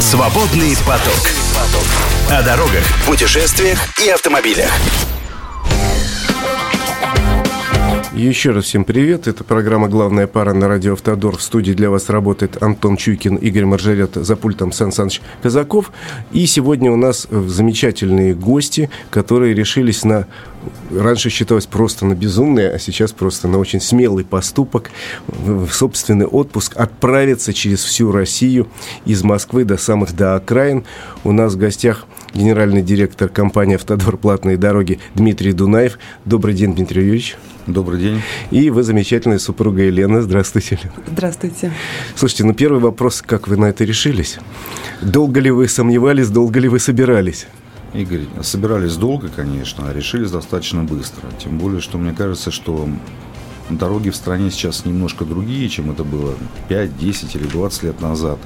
Свободный поток. О дорогах, путешествиях и автомобилях. Еще раз всем привет. Это программа «Главная пара» на радио «Автодор». В студии для вас работает Антон Чуйкин, Игорь Маржарет, за пультом Сан Саныч Казаков. И сегодня у нас замечательные гости, которые решились на раньше считалось просто на безумное, а сейчас просто на очень смелый поступок, в собственный отпуск, отправиться через всю Россию из Москвы до самых до окраин. У нас в гостях генеральный директор компании «Автодор. Платные дороги» Дмитрий Дунаев. Добрый день, Дмитрий Юрьевич. Добрый день. И вы замечательная супруга Елена. Здравствуйте. Здравствуйте. Слушайте, ну первый вопрос, как вы на это решились? Долго ли вы сомневались, долго ли вы собирались? Игорь, собирались долго, конечно, а решились достаточно быстро. Тем более, что мне кажется, что дороги в стране сейчас немножко другие, чем это было 5, 10 или 20 лет назад.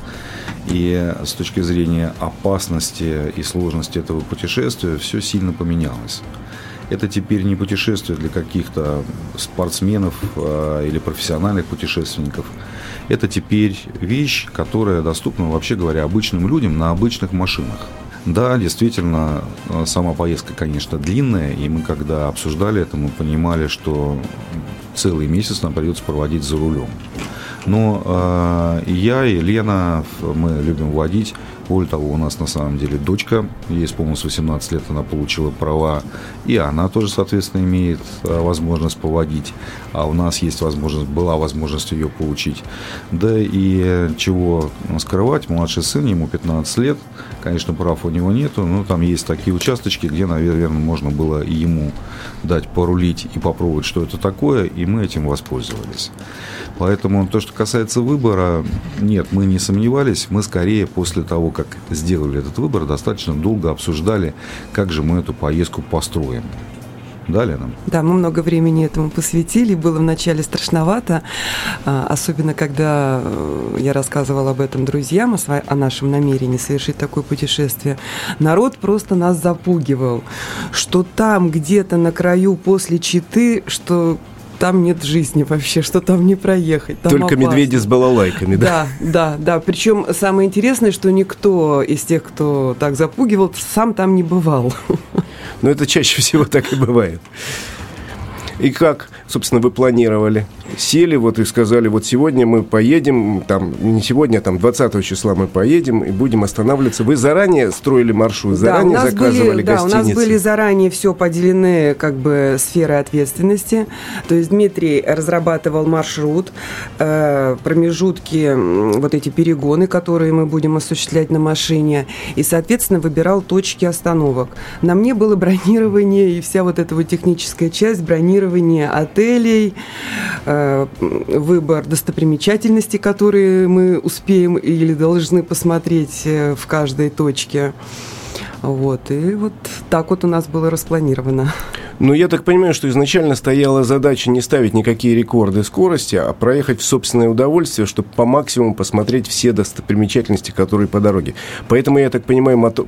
И с точки зрения опасности и сложности этого путешествия все сильно поменялось. Это теперь не путешествие для каких-то спортсменов а, или профессиональных путешественников. Это теперь вещь, которая доступна, вообще говоря, обычным людям на обычных машинах. Да, действительно, э, сама поездка, конечно, длинная, и мы, когда обсуждали это, мы понимали, что целый месяц нам придется проводить за рулем. Но э, я и Лена, мы любим водить. Более того, у нас на самом деле дочка, ей исполнилось 18 лет, она получила права, и она тоже, соответственно, имеет э, возможность поводить, а у нас есть возможность, была возможность ее получить. Да и чего скрывать, младший сын, ему 15 лет, конечно, прав у него нету, но там есть такие участочки, где, наверное, можно было ему дать порулить и попробовать, что это такое, и мы этим воспользовались. Поэтому то, что касается выбора, нет, мы не сомневались, мы скорее после того, как сделали этот выбор, достаточно долго обсуждали, как же мы эту поездку построим. Да, Лена? Да, мы много времени этому посвятили. Было вначале страшновато, а, особенно когда э, я рассказывала об этом друзьям, о нашем намерении совершить такое путешествие. Народ просто нас запугивал, что там где-то на краю после Читы, что там нет жизни вообще, что там не проехать. Там Только опасно. медведи с балалайками, да? Да, да, да. Причем самое интересное, что никто из тех, кто так запугивал, сам там не бывал. Но это чаще всего так и бывает. И как, собственно, вы планировали? Сели вот и сказали, вот сегодня мы поедем, там, не сегодня, а там 20 числа мы поедем и будем останавливаться. Вы заранее строили маршрут, заранее да, заказывали были, гостиницы? Да, у нас были заранее все поделены как бы сферы ответственности. То есть Дмитрий разрабатывал маршрут, э, промежутки, вот эти перегоны, которые мы будем осуществлять на машине, и, соответственно, выбирал точки остановок. На мне было бронирование и вся вот эта вот техническая часть, бронирование отелей, э, выбор достопримечательностей, которые мы успеем или должны посмотреть э, в каждой точке. Вот, и вот так вот у нас было распланировано. Ну, я так понимаю, что изначально стояла задача не ставить никакие рекорды скорости, а проехать в собственное удовольствие, чтобы по максимуму посмотреть все достопримечательности, которые по дороге. Поэтому, я так понимаю, мото...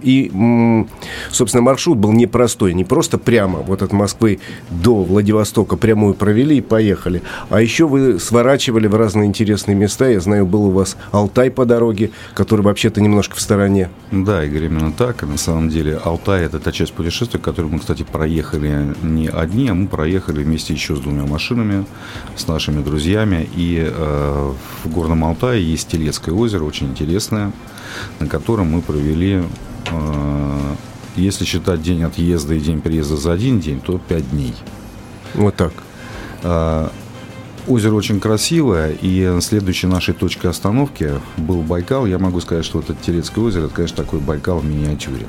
и, собственно, маршрут был непростой. Не просто прямо вот от Москвы до Владивостока прямую провели и поехали. А еще вы сворачивали в разные интересные места. Я знаю, был у вас Алтай по дороге, который вообще-то немножко в стороне. Да, Игорь, именно так. И на самом деле Алтай – это та часть путешествия, которую мы, кстати, проехали проехали не одни, а мы проехали вместе еще с двумя машинами, с нашими друзьями. И э, в Горном Алтае есть Телецкое озеро, очень интересное, на котором мы провели, э, если считать день отъезда и день приезда за один день, то пять дней. Вот так. Озеро очень красивое, и следующей нашей точкой остановки был Байкал. Я могу сказать, что это Телецкое озеро, это, конечно, такой Байкал в миниатюре.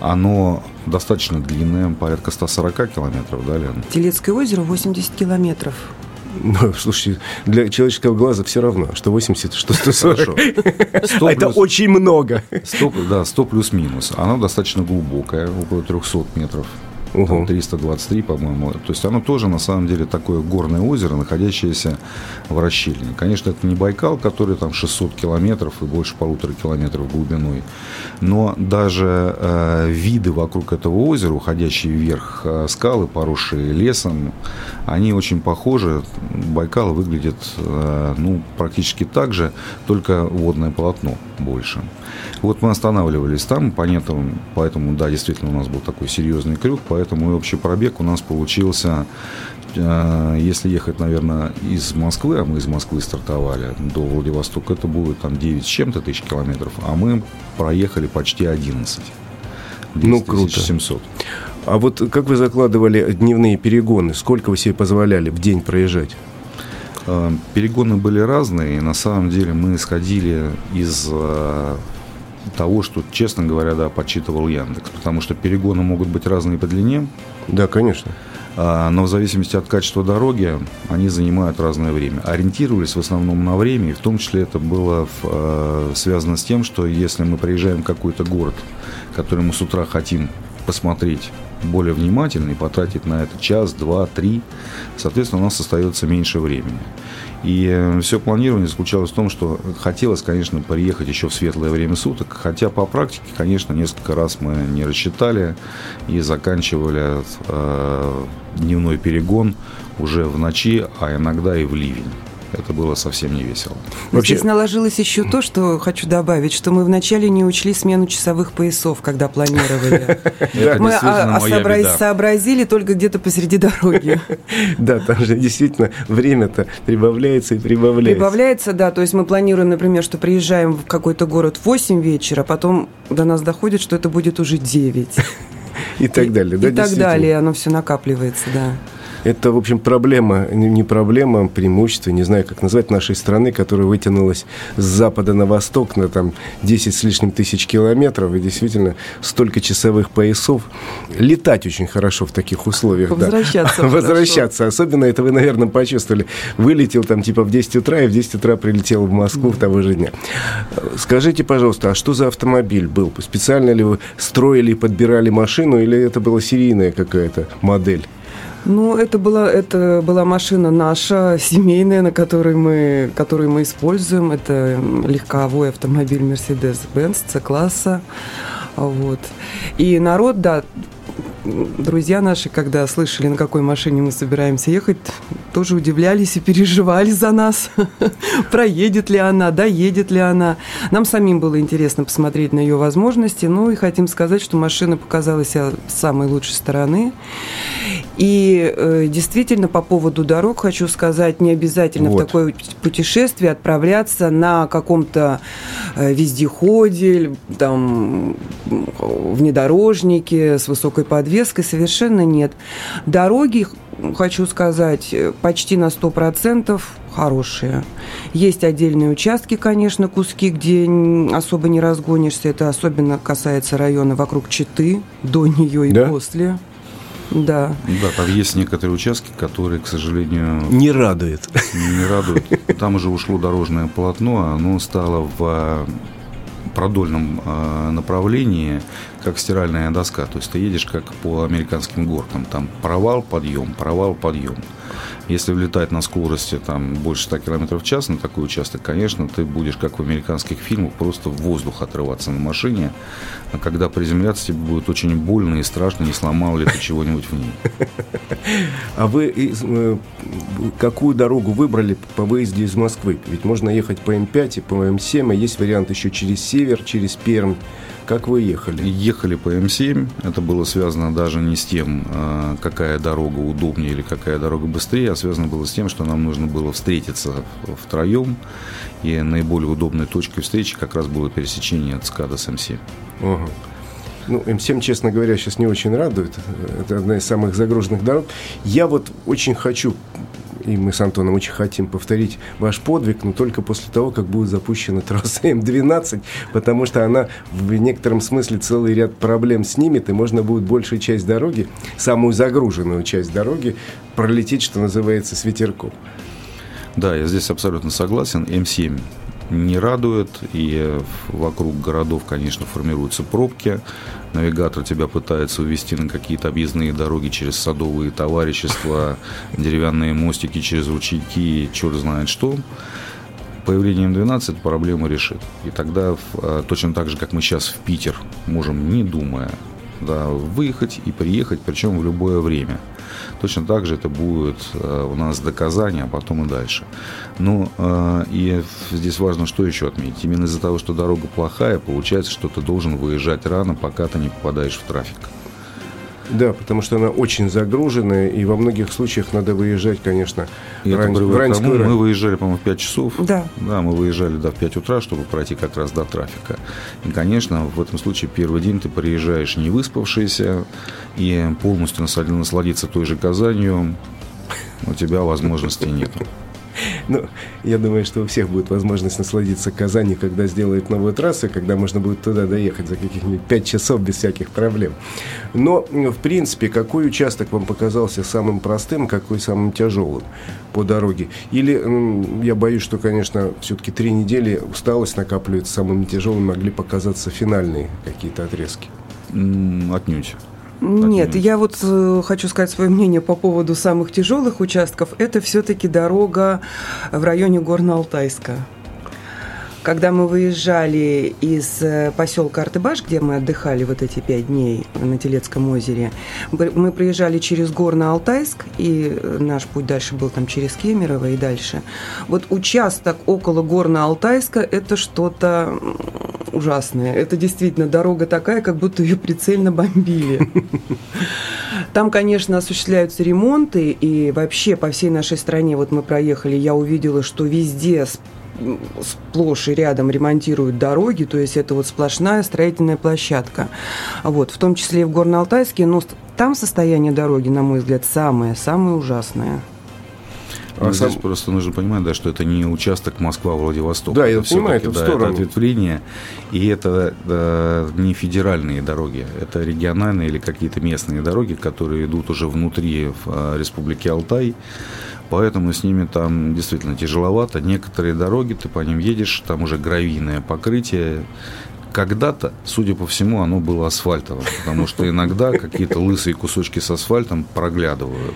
Оно достаточно длинное, порядка 140 километров, да, Лен? Телецкое озеро 80 километров. Ну, слушайте, для человеческого глаза все равно, что 80, что 140. Хорошо. Это очень много. 100, да, 100 плюс-минус. Оно достаточно глубокое, около 300 метров угу. там 323, по-моему. То есть оно тоже на самом деле такое горное озеро, находящееся в расщелине. Конечно, это не Байкал, который там 600 километров и больше полутора километров глубиной, но даже э, виды вокруг этого озера, уходящие вверх э, скалы, поросшие лесом, они очень похожи. Байкал выглядит э, ну, практически так же, только водное полотно. Больше. Вот мы останавливались там, понятно, поэтому, да, действительно, у нас был такой серьезный крюк, поэтому и общий пробег у нас получился, э, если ехать, наверное, из Москвы, а мы из Москвы стартовали до Владивостока, это будет там 9 с чем-то тысяч километров, а мы проехали почти 11. Ну, круто. 700. А вот как вы закладывали дневные перегоны? Сколько вы себе позволяли в день проезжать? Э, перегоны были разные. И на самом деле мы исходили из э, того, что, честно говоря, да, подсчитывал Яндекс. Потому что перегоны могут быть разные по длине. Да, конечно. А, но в зависимости от качества дороги они занимают разное время. Ориентировались в основном на время, и в том числе это было э, связано с тем, что если мы приезжаем в какой-то город, который мы с утра хотим посмотреть более внимательно и потратить на это час, два, три, соответственно, у нас остается меньше времени. И э, все планирование заключалось в том, что хотелось, конечно, приехать еще в светлое время суток, хотя по практике, конечно, несколько раз мы не рассчитали и заканчивали э, дневной перегон уже в ночи, а иногда и в ливень это было совсем не весело. Вообще... Здесь наложилось еще то, что хочу добавить, что мы вначале не учли смену часовых поясов, когда планировали. Мы а, сообразили только где-то посреди дороги. Да, там же действительно время-то прибавляется и прибавляется. Прибавляется, да. То есть мы планируем, например, что приезжаем в какой-то город в 8 вечера, потом до нас доходит, что это будет уже 9. И так далее. И так далее. Оно все накапливается, да. Это, в общем, проблема, не проблема, а преимущество, не знаю, как назвать, нашей страны, которая вытянулась с запада на восток на там 10 с лишним тысяч километров, и действительно столько часовых поясов. Летать очень хорошо в таких условиях. Возвращаться. Да. Возвращаться. Особенно это вы, наверное, почувствовали. Вылетел там типа в 10 утра, и в 10 утра прилетел в Москву в того же дня. Скажите, пожалуйста, а что за автомобиль был? Специально ли вы строили и подбирали машину, или это была серийная какая-то модель? Ну, это была, это была машина наша, семейная, на которой мы, которую мы используем. Это легковой автомобиль Mercedes-Benz C-класса. Вот. И народ, да, друзья наши, когда слышали, на какой машине мы собираемся ехать, тоже удивлялись и переживали за нас. Проедет ли она, доедет ли она. Нам самим было интересно посмотреть на ее возможности. Ну и хотим сказать, что машина показала себя с самой лучшей стороны. И э, действительно, по поводу дорог хочу сказать, не обязательно вот. в такое путешествие отправляться на каком-то э, вездеходе, там, внедорожнике с высокой подвеской. Совершенно нет. Дороги хочу сказать, почти на 100% хорошие. Есть отдельные участки, конечно, куски, где особо не разгонишься. Это особенно касается района вокруг Читы, до нее и да? после. Да. Да, там есть некоторые участки, которые, к сожалению... Не радует. Не радуют. Там уже ушло дорожное полотно, оно стало в продольном э, направлении, как стиральная доска. То есть ты едешь как по американским горкам. Там провал, подъем, провал, подъем. Если влетать на скорости там, больше 100 км в час на такой участок, конечно, ты будешь, как в американских фильмах, просто в воздух отрываться на машине. А когда приземляться, тебе будет очень больно и страшно, не сломал ли ты чего-нибудь в ней. А вы э, какую дорогу выбрали по выезде из Москвы? Ведь можно ехать по М5 и по М7, а есть вариант еще через север, через Пермь. Как вы ехали? Ехали по М7. Это было связано даже не с тем, а, какая дорога удобнее или какая дорога быстрее, а связано было с тем, что нам нужно было встретиться втроем. И наиболее удобной точкой встречи как раз было пересечение от СКАДа с М7. Ага. Ну, М7, честно говоря, сейчас не очень радует. Это одна из самых загруженных дорог. Я вот очень хочу и мы с Антоном очень хотим повторить ваш подвиг, но только после того, как будет запущена трасса М12, потому что она в некотором смысле целый ряд проблем снимет, и можно будет большую часть дороги, самую загруженную часть дороги, пролететь, что называется, с ветерком. Да, я здесь абсолютно согласен. М7 не радует, и вокруг городов, конечно, формируются пробки. Навигатор тебя пытается увести на какие-то объездные дороги через садовые товарищества, деревянные мостики через ручейки, черт знает что. Появление М12 проблему решит. И тогда, а, точно так же, как мы сейчас в Питер можем, не думая, да, выехать и приехать, причем в любое время. Точно так же это будет э, у нас до Казани, а потом и дальше. Ну, э, и здесь важно что еще отметить. Именно из-за того, что дорога плохая, получается, что ты должен выезжать рано, пока ты не попадаешь в трафик. Да, потому что она очень загруженная, и во многих случаях надо выезжать, конечно, и ран... это в тому, Мы выезжали, по-моему, в 5 часов. Да. Да, мы выезжали да, в 5 утра, чтобы пройти как раз до трафика. И, конечно, в этом случае первый день ты приезжаешь не выспавшийся, и полностью насладиться той же Казанью у тебя возможности нет. Ну, я думаю, что у всех будет возможность насладиться Казани, когда сделают новую трассу, когда можно будет туда доехать за каких-нибудь 5 часов без всяких проблем. Но, в принципе, какой участок вам показался самым простым, какой самым тяжелым по дороге? Или, я боюсь, что, конечно, все-таки три недели усталость накапливается, самыми тяжелыми могли показаться финальные какие-то отрезки? Отнюдь. Нет, я вот э, хочу сказать свое мнение по поводу самых тяжелых участков. Это все-таки дорога в районе Горно-Алтайска. Когда мы выезжали из э, поселка Артыбаш, где мы отдыхали вот эти пять дней на Телецком озере, мы проезжали через Горно-Алтайск, и э, наш путь дальше был там через Кемерово и дальше. Вот участок около Горно-Алтайска – это что-то ужасное. Это действительно дорога такая, как будто ее прицельно бомбили. Там, конечно, осуществляются ремонты, и вообще по всей нашей стране, вот мы проехали, я увидела, что везде сплошь и рядом ремонтируют дороги, то есть это вот сплошная строительная площадка. Вот, в том числе и в Горно-Алтайске, но там состояние дороги, на мой взгляд, самое-самое ужасное. А ну, сам... Здесь просто нужно понимать, да, что это не участок Москва-Владивосток. Да, я понимаю, это в да, сторону. Это ответвление, и это да, не федеральные дороги, это региональные или какие-то местные дороги, которые идут уже внутри в а, Республики Алтай. Поэтому с ними там действительно тяжеловато. Некоторые дороги, ты по ним едешь, там уже гравийное покрытие. Когда-то, судя по всему, оно было асфальтовым, потому что иногда какие-то лысые кусочки с асфальтом проглядывают.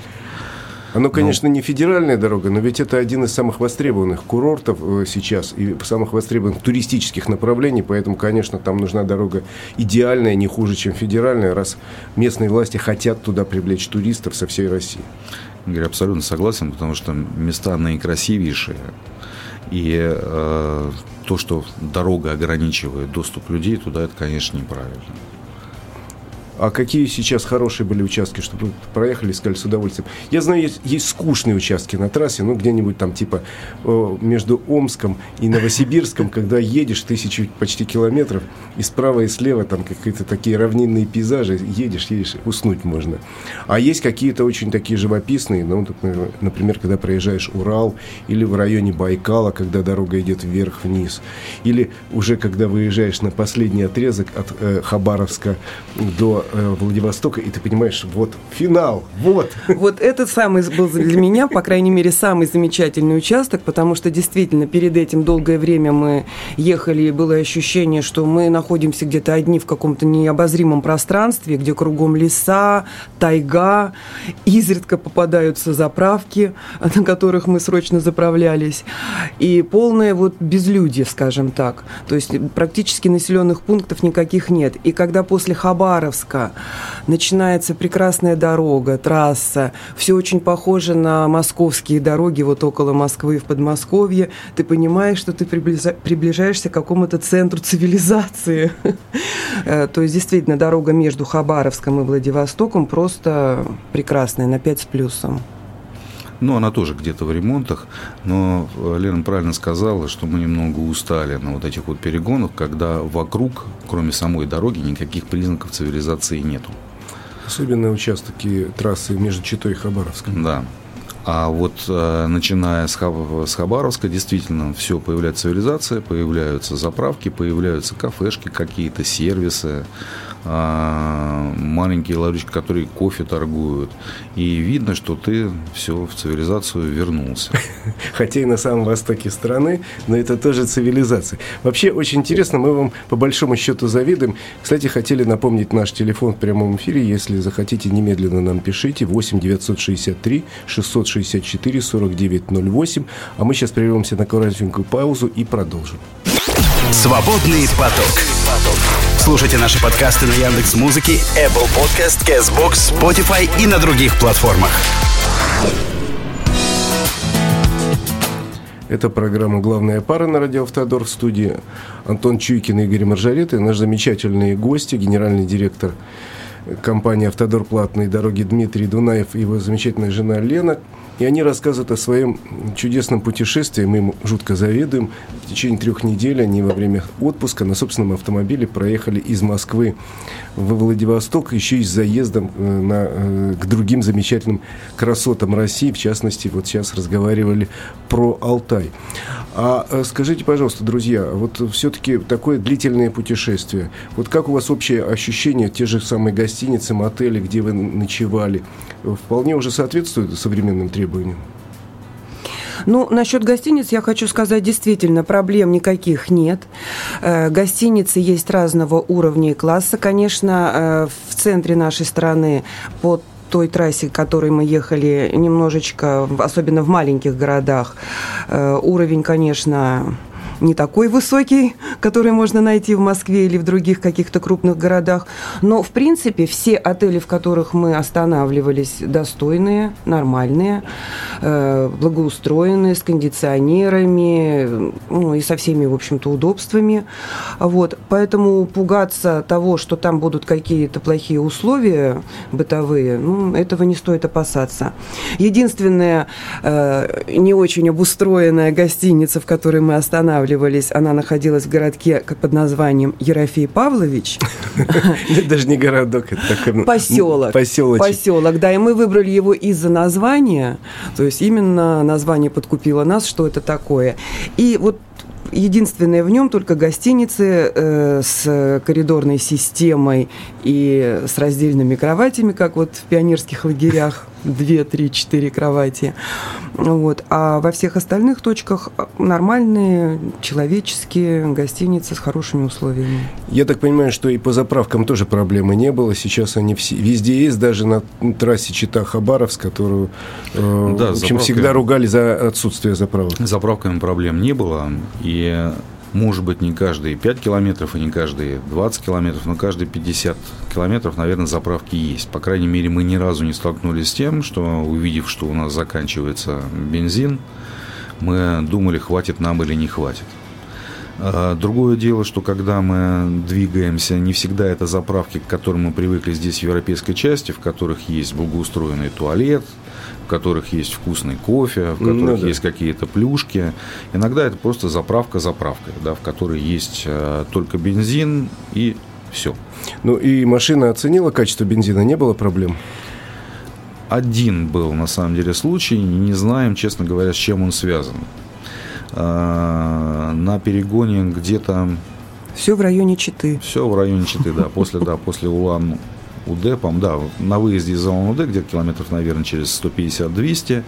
Оно, конечно, но... не федеральная дорога, но ведь это один из самых востребованных курортов э, сейчас и самых востребованных туристических направлений, поэтому, конечно, там нужна дорога идеальная, не хуже, чем федеральная, раз местные власти хотят туда привлечь туристов со всей России. Игорь, абсолютно согласен, потому что места наикрасивейшие. И э, то, что дорога ограничивает доступ людей туда, это, конечно, неправильно. А какие сейчас хорошие были участки, чтобы проехали, сказали с удовольствием? Я знаю, есть, есть скучные участки на трассе, ну, где-нибудь там, типа, между Омском и Новосибирском, когда едешь тысячу почти километров, и справа и слева там какие-то такие равнинные пейзажи, едешь, едешь, уснуть можно. А есть какие-то очень такие живописные, ну, например, когда проезжаешь Урал, или в районе Байкала, когда дорога идет вверх-вниз, или уже когда выезжаешь на последний отрезок от э, Хабаровска до э, Владивостока, и ты понимаешь, вот финал, вот. Вот этот самый был для меня, по крайней мере, самый замечательный участок, потому что действительно перед этим долгое время мы ехали, и было ощущение, что мы находимся где-то одни в каком-то необозримом пространстве, где кругом леса, тайга, изредка попадаются заправки, на которых мы срочно заправлялись, и полное вот безлюдье, скажем так. То есть практически населенных пунктов никаких нет. И когда после Хабаровска Иркутска. Начинается прекрасная дорога, трасса. Все очень похоже на московские дороги, вот около Москвы в Подмосковье. Ты понимаешь, что ты приближаешься к какому-то центру цивилизации. Э, то есть, действительно, дорога между Хабаровском и Владивостоком просто прекрасная, на 5 с плюсом. Ну, она тоже где-то в ремонтах, но э, Лена правильно сказала, что мы немного устали на вот этих вот перегонах, когда вокруг, кроме самой дороги, никаких признаков цивилизации нету. Особенно участки трассы между Читой и Хабаровском. Да. А вот э, начиная с, Хаб, с Хабаровска, действительно, все, появляется цивилизация, появляются заправки, появляются кафешки, какие-то сервисы, маленькие ларечки, которые кофе торгуют. И видно, что ты все в цивилизацию вернулся. Хотя и на самом востоке страны, но это тоже цивилизация. Вообще очень интересно, мы вам по большому счету завидуем. Кстати, хотели напомнить наш телефон в прямом эфире. Если захотите, немедленно нам пишите. 8 963 664 4908. А мы сейчас прервемся на коротенькую паузу и продолжим. Свободный поток. Слушайте наши подкасты на Яндекс Музыке, Apple Podcast, Castbox, Spotify и на других платформах. Это программа «Главная пара» на радио «Автодор» в студии Антон Чуйкин и Игорь Маржарет и наш замечательный гость, генеральный директор компании «Автодор Платные дороги» Дмитрий Дунаев и его замечательная жена Лена – и они рассказывают о своем чудесном путешествии. Мы им жутко завидуем. В течение трех недель они во время отпуска на собственном автомобиле проехали из Москвы в Владивосток, еще и с заездом э, на, э, к другим замечательным красотам России. В частности, вот сейчас разговаривали про Алтай. А э, скажите, пожалуйста, друзья, вот все-таки такое длительное путешествие. Вот как у вас общее ощущение, те же самые гостиницы, мотели, где вы ночевали, вполне уже соответствуют современным требованиям? Требованиям? Ну, насчет гостиниц я хочу сказать, действительно, проблем никаких нет. Э, гостиницы есть разного уровня и класса. Конечно, э, в центре нашей страны под той трассе, которой мы ехали, немножечко, особенно в маленьких городах, э, уровень, конечно, не такой высокий, который можно найти в Москве или в других каких-то крупных городах. Но, в принципе, все отели, в которых мы останавливались, достойные, нормальные, э, благоустроенные, с кондиционерами, ну и со всеми, в общем-то, удобствами. Вот. Поэтому пугаться того, что там будут какие-то плохие условия бытовые, ну, этого не стоит опасаться. Единственная э, не очень обустроенная гостиница, в которой мы останавливались, останавливались, она находилась в городке под названием Ерофей Павлович. Даже не городок, это такой поселок. Поселочек. Поселок, да, и мы выбрали его из-за названия, то есть именно название подкупило нас, что это такое. И вот Единственное в нем только гостиницы э, с коридорной системой и с раздельными кроватями, как вот в пионерских лагерях, две, три, четыре кровати. Вот. А во всех остальных точках нормальные, человеческие гостиницы с хорошими условиями. Я так понимаю, что и по заправкам тоже проблемы не было. Сейчас они все, везде есть, даже на трассе Чита-Хабаровск, которую э, да, в общем, всегда ругали за отсутствие заправок. С заправками проблем не было. И может быть, не каждые 5 километров и не каждые 20 километров, но каждые 50 километров, наверное, заправки есть. По крайней мере, мы ни разу не столкнулись с тем, что, увидев, что у нас заканчивается бензин, мы думали, хватит нам или не хватит. А, другое дело, что когда мы двигаемся, не всегда это заправки, к которым мы привыкли здесь в европейской части, в которых есть благоустроенный туалет, в которых есть вкусный кофе, в которых ну, да. есть какие-то плюшки. Иногда это просто заправка заправкой, да, в которой есть э, только бензин и все. Ну и машина оценила качество бензина, не было проблем? Один был на самом деле случай, не знаем, честно говоря, с чем он связан. Э, на перегоне где-то все в районе Читы. Все в районе Читы, да. После, да, после Улан УД, по да, на выезде из зоны УД, где-то километров, наверное, через 150-200,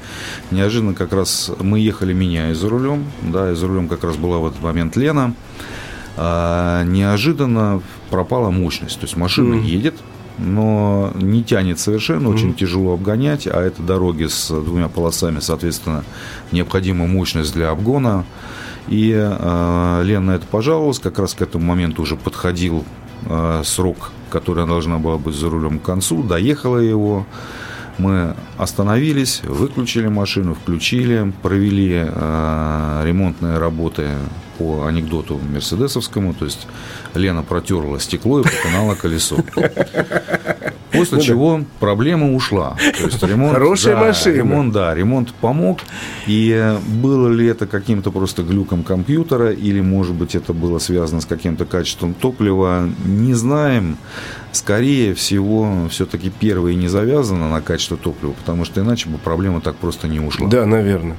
неожиданно как раз мы ехали, меня за рулем, да, и за рулем как раз была в этот момент Лена, а, неожиданно пропала мощность, то есть машина mm. едет, но не тянет совершенно, очень mm тяжело обгонять, а это дороги с двумя полосами, соответственно, необходима мощность для обгона. И э, Лена это пожаловалась, как раз к этому моменту уже подходил э, срок которая должна была быть за рулем к концу, доехала его. Мы остановились, выключили машину, включили, провели э, ремонтные работы по анекдоту мерседесовскому, то есть Лена протерла стекло и поканала колесо. После ну, чего проблема ушла. То есть ремонт, Хорошая да, машина. Ремонт, да, ремонт помог. И было ли это каким-то просто глюком компьютера, или, может быть, это было связано с каким-то качеством топлива, не знаем. Скорее всего, все-таки первое не завязано на качество топлива, потому что иначе бы проблема так просто не ушла. Да, наверное.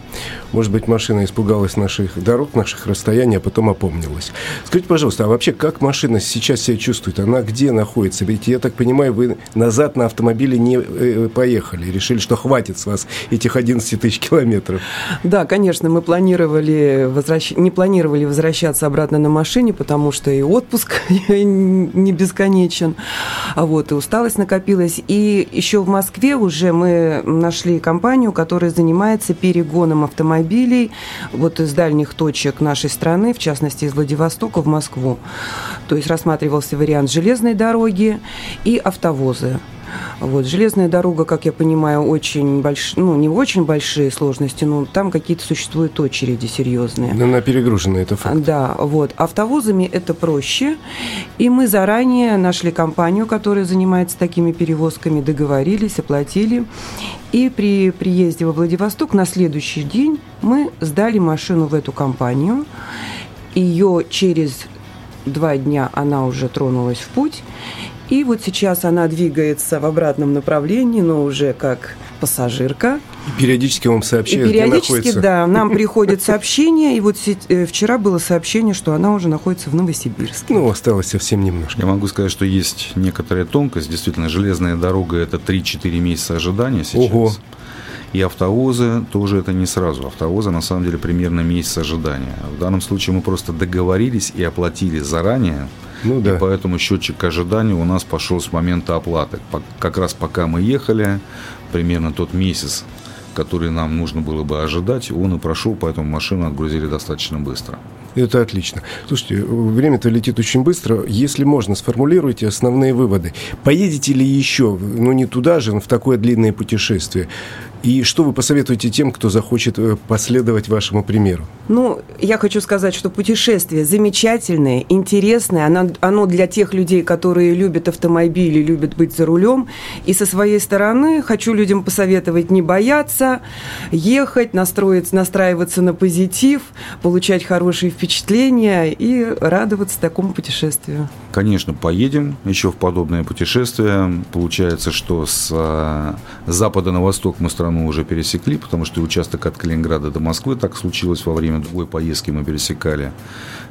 Может быть, машина испугалась наших дорог, наших расстояний, а потом опомнилась. Скажите, пожалуйста, а вообще как машина сейчас себя чувствует? Она где находится? Ведь, я так понимаю, вы на назад на автомобиле не э, поехали. Решили, что хватит с вас этих 11 тысяч километров. Да, конечно, мы планировали возвращ... не планировали возвращаться обратно на машине, потому что и отпуск не бесконечен, вот и усталость накопилась. И еще в Москве уже мы нашли компанию, которая занимается перегоном автомобилей вот из дальних точек нашей страны, в частности из Владивостока в Москву. То есть рассматривался вариант железной дороги и автовозы. Вот. Железная дорога, как я понимаю, очень большие, ну, не очень большие сложности, но там какие-то существуют очереди серьезные. Она перегружена, это факт. Да, вот. Автовозами это проще. И мы заранее нашли компанию, которая занимается такими перевозками, договорились, оплатили. И при приезде во Владивосток на следующий день мы сдали машину в эту компанию. Ее через два дня она уже тронулась в путь. И вот сейчас она двигается в обратном направлении, но уже как пассажирка. И периодически вам сообщают, и периодически, да, нам приходит сообщение, и вот э, вчера было сообщение, что она уже находится в Новосибирске. Ну, осталось совсем немножко. Я могу сказать, что есть некоторая тонкость. Действительно, железная дорога – это 3-4 месяца ожидания сейчас. Ого. И автовозы тоже это не сразу. Автовозы на самом деле примерно месяц ожидания. В данном случае мы просто договорились и оплатили заранее. Ну, да. И поэтому счетчик ожидания у нас пошел с момента оплаты. Как раз пока мы ехали, примерно тот месяц, который нам нужно было бы ожидать, он и прошел, поэтому машину отгрузили достаточно быстро. Это отлично. Слушайте, время-то летит очень быстро. Если можно, сформулируйте основные выводы. Поедете ли еще, ну не туда же, но в такое длинное путешествие? И что вы посоветуете тем, кто захочет э, последовать вашему примеру? Ну, я хочу сказать, что путешествие замечательное, интересное. Оно, оно для тех людей, которые любят автомобили, любят быть за рулем. И со своей стороны хочу людям посоветовать не бояться, ехать, настроиться, настраиваться на позитив, получать хорошие впечатления и радоваться такому путешествию. Конечно, поедем еще в подобное путешествие. Получается, что с э, запада на восток мы страну страну уже пересекли, потому что участок от Калининграда до Москвы так случилось во время другой поездки мы пересекали.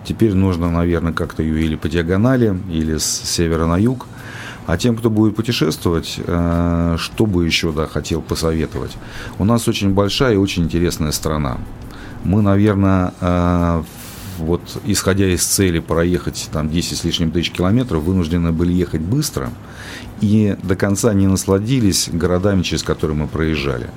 Теперь нужно, наверное, как-то ее или по диагонали, или с севера на юг. А тем, кто будет путешествовать, э, что бы еще да, хотел посоветовать? У нас очень большая и очень интересная страна. Мы, наверное, э, вот исходя из цели проехать там 10 с лишним тысяч километров, вынуждены были ехать быстро и до конца не насладились городами, через которые мы проезжали.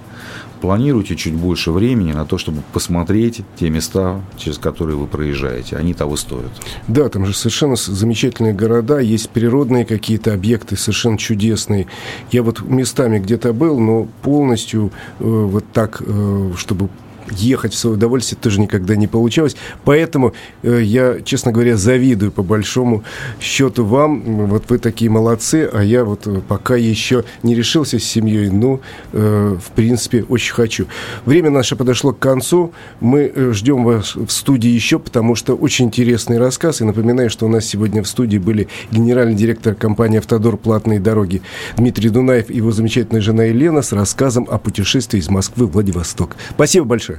Планируйте чуть больше времени на то, чтобы посмотреть те места, через которые вы проезжаете. Они того стоят. Да, там же совершенно замечательные города, есть природные какие-то объекты совершенно чудесные. Я вот местами где-то был, но полностью э, вот так, э, чтобы ехать в свое удовольствие тоже никогда не получалось. Поэтому э, я, честно говоря, завидую по большому счету вам. Вот вы такие молодцы, а я вот э, пока еще не решился с семьей, но, э, в принципе, очень хочу. Время наше подошло к концу. Мы э, ждем вас в студии еще, потому что очень интересный рассказ. И напоминаю, что у нас сегодня в студии были генеральный директор компании «Автодор. Платные дороги» Дмитрий Дунаев и его замечательная жена Елена с рассказом о путешествии из Москвы в Владивосток. Спасибо большое.